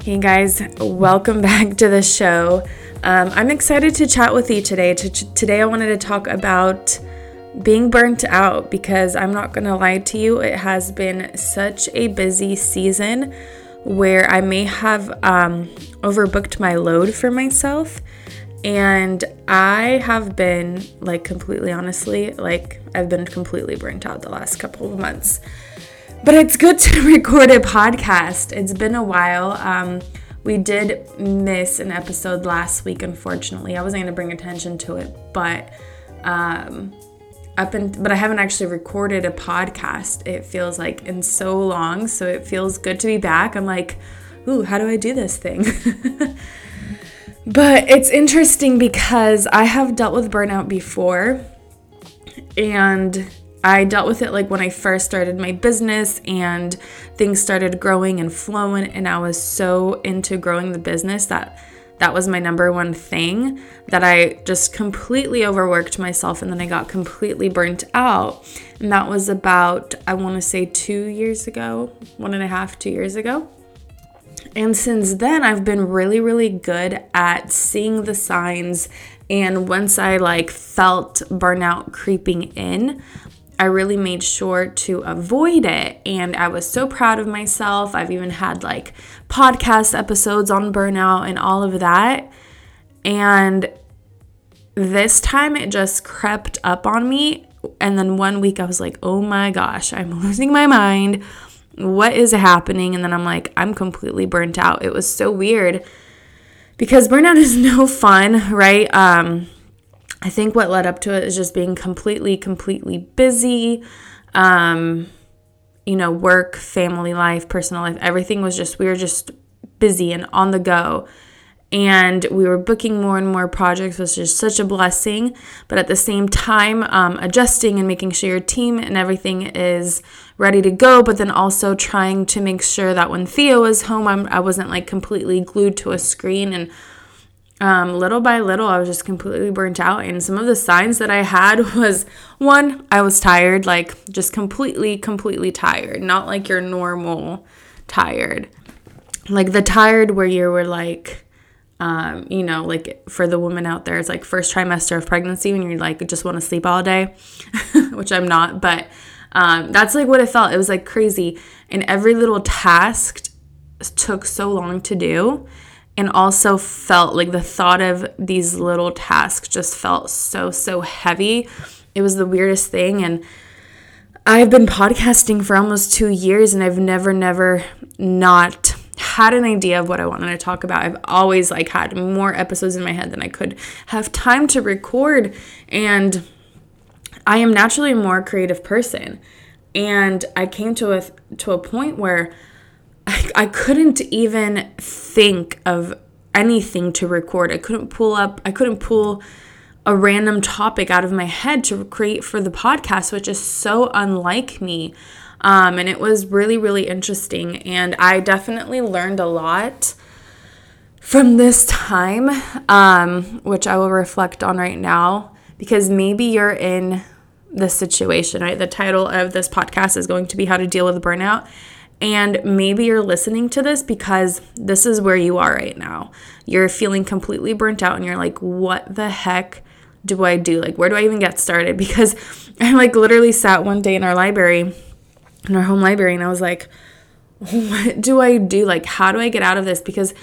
Hey guys, welcome back to the show. Um, I'm excited to chat with you today. today, I wanted to talk about being burnt out because I'm not going to lie to you, it has been such a busy season where I may have um, overbooked my load for myself. And I have been, like, completely honestly, like, I've been completely burnt out the last couple of months. But it's good to record a podcast. It's been a while. Um, we did miss an episode last week, unfortunately. I wasn't going to bring attention to it, but um, up and but I haven't actually recorded a podcast. It feels like in so long, so it feels good to be back. I'm like, ooh, how do I do this thing? but it's interesting because I have dealt with burnout before and I dealt with it like when I first started my business and things started growing and flowing and I was so into growing the business that that was my number one thing that I just completely overworked myself and then I got completely burnt out. And that was about, I want to say, two years ago, one and a half, two years ago. And since then, I've been really, really good at seeing the signs. And once I like felt burnout creeping in, I really made sure to avoid it. And I was so proud of myself. I've even had like podcast episodes on burnout and all of that. And this time it just crept up on me. And then one week I was like, oh my gosh, I'm losing my mind. What is happening? And then I'm like, I'm completely burnt out. It was so weird because burnout is no fun, right? Um, I think what led up to it is just being completely, completely busy. Um, you know, work, family life, personal life, everything was just, we were just busy and on the go. And we were booking more and more projects, which is such a blessing. But at the same time, um, adjusting and making sure your team and everything is ready to go. But then also trying to make sure that when Theo was home, I'm, I wasn't like completely glued to a screen and um, little by little, I was just completely burnt out. And some of the signs that I had was one, I was tired, like just completely, completely tired, not like your normal tired. Like the tired where you were like, um, you know, like for the woman out there, it's like first trimester of pregnancy when you're like, just want to sleep all day, which I'm not, but um, that's like what it felt. It was like crazy. And every little task took so long to do and also felt like the thought of these little tasks just felt so so heavy. It was the weirdest thing and i've been podcasting for almost two years and i've never never not had an idea of what i wanted to talk about. I've always like had more episodes in my head than i could have time to record and i am naturally a more creative person. And i came to a to a point where I, I couldn't even think of anything to record. I couldn't pull up, I couldn't pull a random topic out of my head to create for the podcast, which is so unlike me. Um, and it was really, really interesting. And I definitely learned a lot from this time, um, which I will reflect on right now, because maybe you're in this situation, right? The title of this podcast is going to be How to Deal with Burnout. And maybe you're listening to this because this is where you are right now. You're feeling completely burnt out and you're like, what the heck do I do? Like, where do I even get started? Because I like literally sat one day in our library, in our home library, and I was like, what do I do? Like, how do I get out of this? Because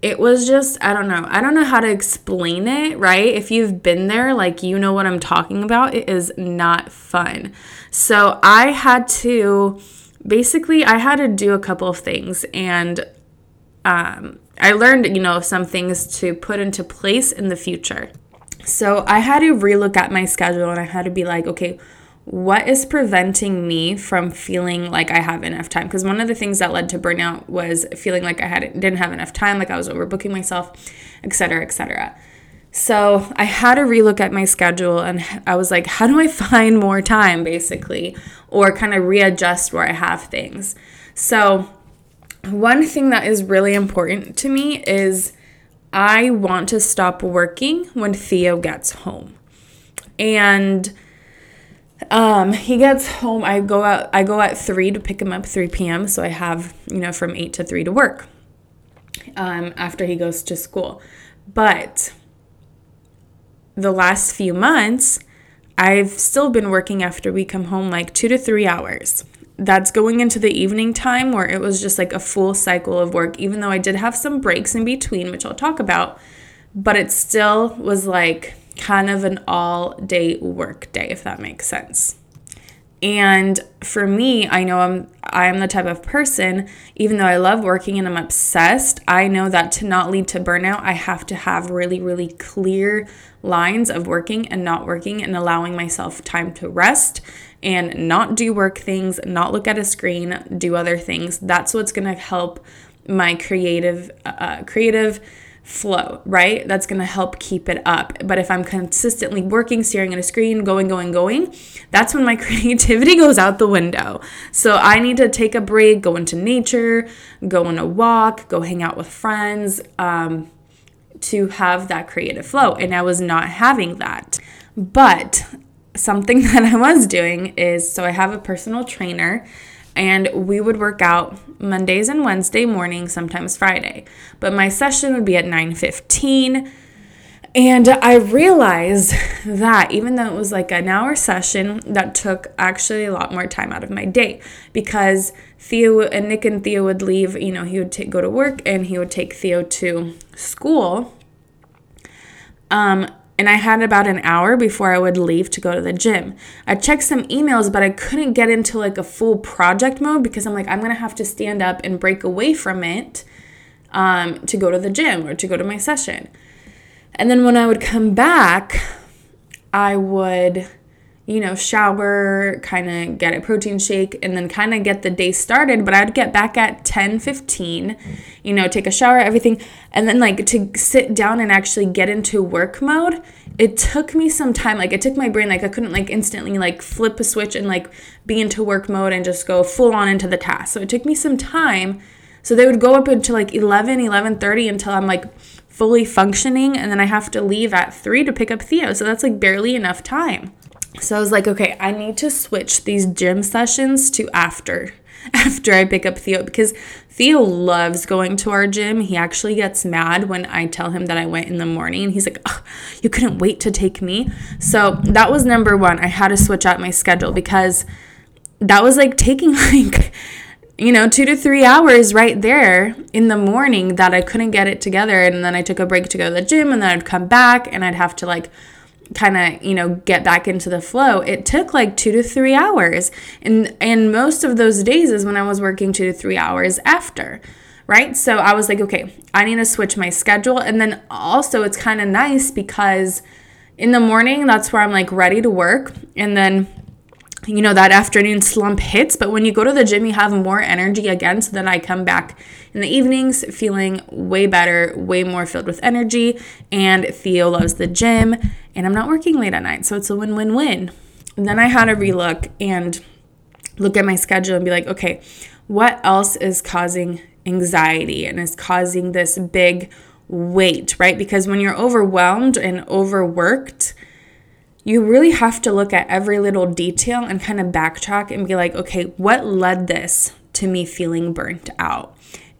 it was just, I don't know. I don't know how to explain it, right? If you've been there, like, you know what I'm talking about. It is not fun. So I had to basically, I had to do a couple of things and um, I learned, you know, some things to put into place in the future. So I had to relook at my schedule and I had to be like, okay, what is preventing me from feeling like I have enough time? Because one of the things that led to burnout was feeling like I had didn't have enough time, like I was overbooking myself, etc., etc. So I had to relook at my schedule and I was like, how do I find more time basically? Or kind of readjust where I have things. So, one thing that is really important to me is I want to stop working when Theo gets home. And um, he gets home. I go out. I go at three to pick him up, three p.m. So I have you know from eight to three to work. Um, after he goes to school, but the last few months, I've still been working after we come home like two to three hours. That's going into the evening time where it was just like a full cycle of work, even though I did have some breaks in between, which I'll talk about, but it still was like kind of an all day work day, if that makes sense. And for me, I know I'm I am the type of person, even though I love working and I'm obsessed, I know that to not lead to burnout, I have to have really, really clear lines of working and not working and allowing myself time to rest and not do work things, not look at a screen, do other things. That's what's gonna help my creative uh, creative flow, right? That's going to help keep it up. But if I'm consistently working, staring at a screen, going, going, going, that's when my creativity goes out the window. So I need to take a break, go into nature, go on a walk, go hang out with friends um, to have that creative flow. And I was not having that. But something that I was doing is so I have a personal trainer and we would work out Mondays and Wednesday morning, sometimes Friday. But my session would be at 9:15. And I realized that even though it was like an hour session, that took actually a lot more time out of my day because Theo and Nick and Theo would leave, you know, he would t- go to work and he would take Theo to school. Um, and I had about an hour before I would leave to go to the gym. I checked some emails, but I couldn't get into like a full project mode because I'm like, I'm gonna have to stand up and break away from it um, to go to the gym or to go to my session. And then when I would come back, I would you know, shower, kind of get a protein shake, and then kind of get the day started. But I'd get back at 10 15, you know, take a shower, everything. And then, like, to sit down and actually get into work mode, it took me some time. Like, it took my brain, like, I couldn't, like, instantly, like, flip a switch and, like, be into work mode and just go full on into the task. So it took me some time. So they would go up until like 11, 11:30 until I'm like fully functioning and then I have to leave at 3 to pick up Theo. So that's like barely enough time. So I was like, okay, I need to switch these gym sessions to after after I pick up Theo because Theo loves going to our gym. He actually gets mad when I tell him that I went in the morning he's like, "You couldn't wait to take me." So, that was number 1. I had to switch out my schedule because that was like taking like you know, 2 to 3 hours right there in the morning that I couldn't get it together and then I took a break to go to the gym and then I'd come back and I'd have to like kind of you know get back into the flow it took like two to three hours. And and most of those days is when i was working two to three hours after right? So i was like okay i need to switch my schedule. And then also it's kind of nice because in the morning that's where i'm like ready to work. And then you know that afternoon slump hits but when you go to the gym you have more energy again so then i come back in the evenings feeling way better way more filled with energy and theo loves the gym and i'm not working late at night so it's a win-win-win. Then i had to relook and look at my schedule and be like okay what else is causing anxiety and is causing this big weight right? Because when you're overwhelmed and overworked you really have to look at every little detail and kind of backtrack and be like, okay, what led this to me feeling burnt out?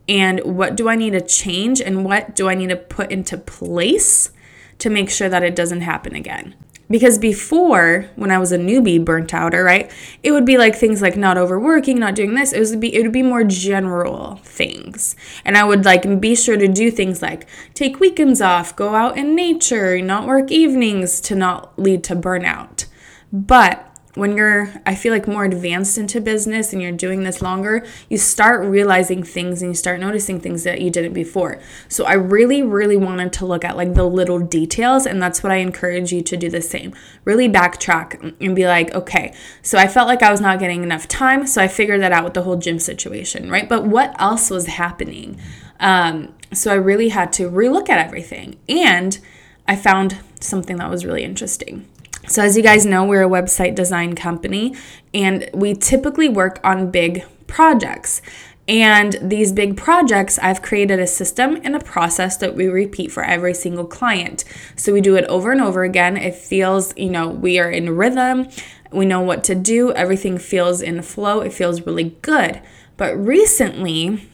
And what do I need to change? And what do I need to put into place to make sure that it doesn't happen again? Because before, when I was a newbie burnt outer, right, it would be like things like not overworking, not doing this. It would be it would be more general things. And I would like be sure to do things like take weekends off, go out in nature, not work evenings to not lead to burnout. But when you're i feel like more advanced into business and you're doing this longer you start realizing things and you start noticing things that you didn't before. So i really really wanted to look at like the little details and that's what i encourage you to do the same. Really backtrack and be like okay so i felt like i was not getting enough time so i figured that out with the whole gym situation right? But what else was happening? Um, so i really had to relook at everything and i found something that was really interesting so, as you guys know, we're a website design company and we typically work on big projects. And these big projects, I've created a system and a process that we repeat for every single client. So we do it over and over again. It feels, you know, we are in rhythm, we know what to do, everything feels in flow, it feels really good. But recently,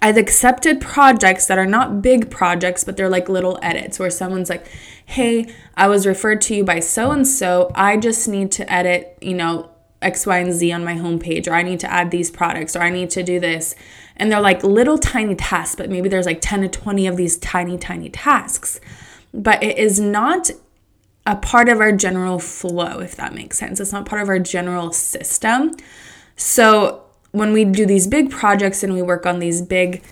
I've accepted projects that are not big projects, but they're like little edits where someone's like, hey, I was referred to you by so and so. I just need to edit, you know, X, Y, and Z on my homepage, or I need to add these products, or I need to do this. And they're like little tiny tasks, but maybe there's like 10 to 20 of these tiny, tiny tasks. But it is not a part of our general flow, if that makes sense. It's not part of our general system. So when we do these big projects and we work on these big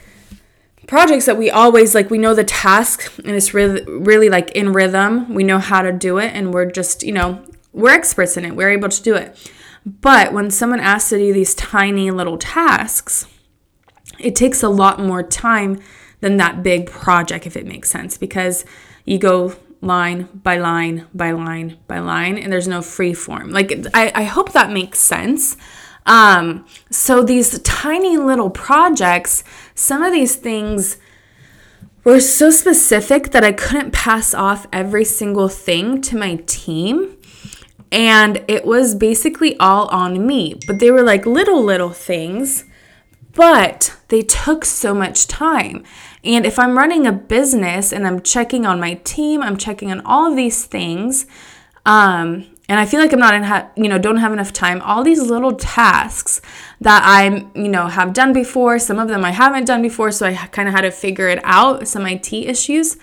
projects that we always like we know the task and it's really really like in rhythm. We know how to do it and we're just you know we're experts in it. We're able to do it. But when someone asks to do these tiny little tasks it takes a lot more time than that big project if it makes sense because you go line by line by line by line and there's no free form. Like i, I hope that makes sense um, so these tiny little projects, some of these things were so specific that I couldn't pass off every single thing to my team. And it was basically all on me. But they were like little, little things, but they took so much time. And if I'm running a business and I'm checking on my team, I'm checking on all of these things, um, and I feel like I'm not in, ha- you know, don't have enough time. All these little tasks that I, you know, have done before. Some of them I haven't done before, so I kind of had to figure it out. Some IT issues.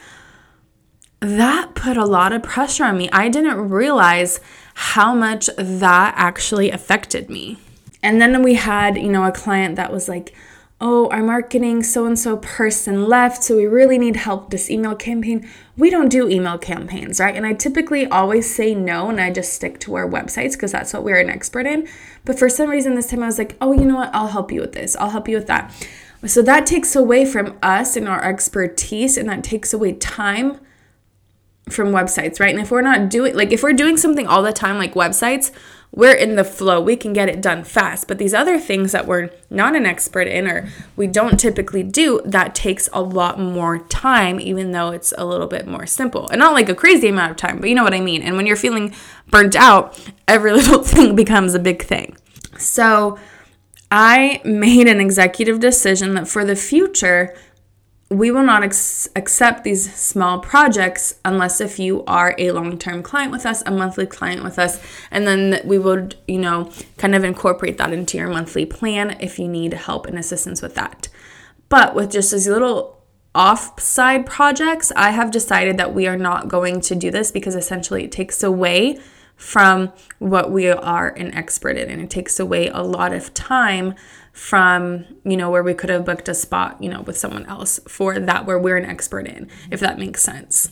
That put a lot of pressure on me. I didn't realize how much that actually affected me. And then we had, you know, a client that was like, oh, our marketing so and so person left, so we really need help this email campaign. We don't do email campaigns, right? And I typically always say no and I just stick to our websites because that's what we're an expert in. But for some reason this time I was like, oh, you know what? I'll help you with this. I'll help you with that. So that takes away from us and our expertise and that takes away time from websites, right? And if we're not doing like if we're doing something all the time like websites, we're in the flow. We can get it done fast. But these other things that we're not an expert in or we don't typically do, that takes a lot more time, even though it's a little bit more simple. And not like a crazy amount of time, but you know what I mean. And when you're feeling burnt out, every little thing becomes a big thing. So I made an executive decision that for the future, we will not ex- accept these small projects unless if you are a long-term client with us a monthly client with us and then we would you know kind of incorporate that into your monthly plan if you need help and assistance with that. But with just these little off-side projects i have decided that we are not going to do this because essentially it takes away from what we are an expert in and it takes away a lot of time from you know where we could have booked a spot you know with someone else for that where we're an expert in if that makes sense.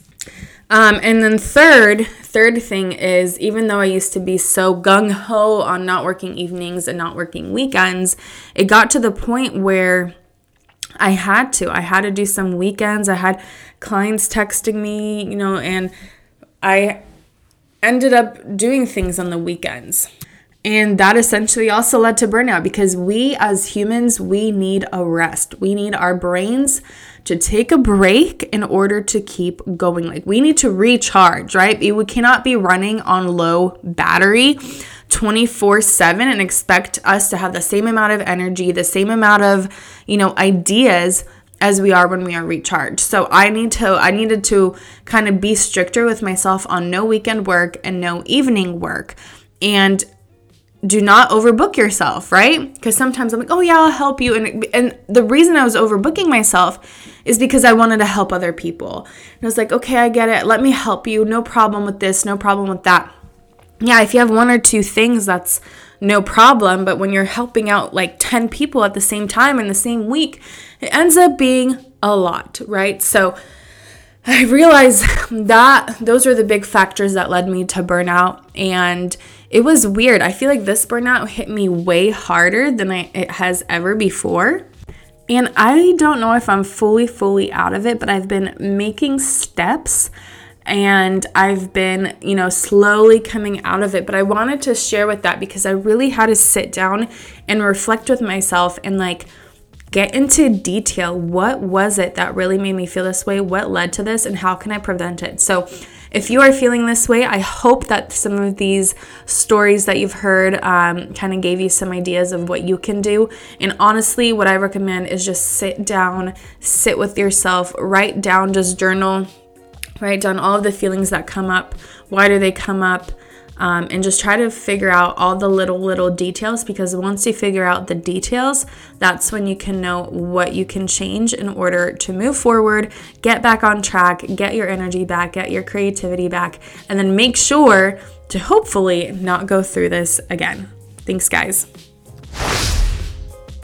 Um, and then third third thing is even though i used to be so gung-ho on not working evenings and not working weekends it got to the point where i had to. I had to do some weekends. I had clients texting me you know and i ended up doing things on the weekends and that essentially also led to burnout because we as humans, we need a rest. We need our brains to take a break in order to keep going. Like we need to recharge, right? We cannot be running on low battery 24 7 and expect us to have the same amount of energy, the same amount of, you know, ideas as we are when we are recharged. So I need to I needed to kind of be stricter with myself on no weekend work and no evening work. And do not overbook yourself, right? Because sometimes I'm like, oh yeah, I'll help you. And, and the reason I was overbooking myself is because I wanted to help other people. And I was like, okay, I get it. Let me help you. No problem with this. No problem with that. yeah, if you have one or two things, that's no problem. But when you're helping out like 10 people at the same time in the same week, it ends up being a lot, right? So I realized that those are the big factors that led me to burnout. And it was weird. I feel like this burnout hit me way harder than I, it has ever before. And I don't know if I'm fully, fully out of it, but I've been making steps and I've been, you know, slowly coming out of it. But I wanted to share with that because I really had to sit down and reflect with myself and like get into detail. What was it that really made me feel this way? What led to this? And how can I prevent it? So, if you are feeling this way, I hope that some of these stories that you've heard um, kind of gave you some ideas of what you can do. And honestly, what I recommend is just sit down, sit with yourself, write down, just journal write down all of the feelings that come up. Why do they come up? Um, and just try to figure out all the little, little details because once you figure out the details, that's when you can know what you can change in order to move forward, get back on track, get your energy back, get your creativity back, and then make sure to hopefully not go through this again. Thanks, guys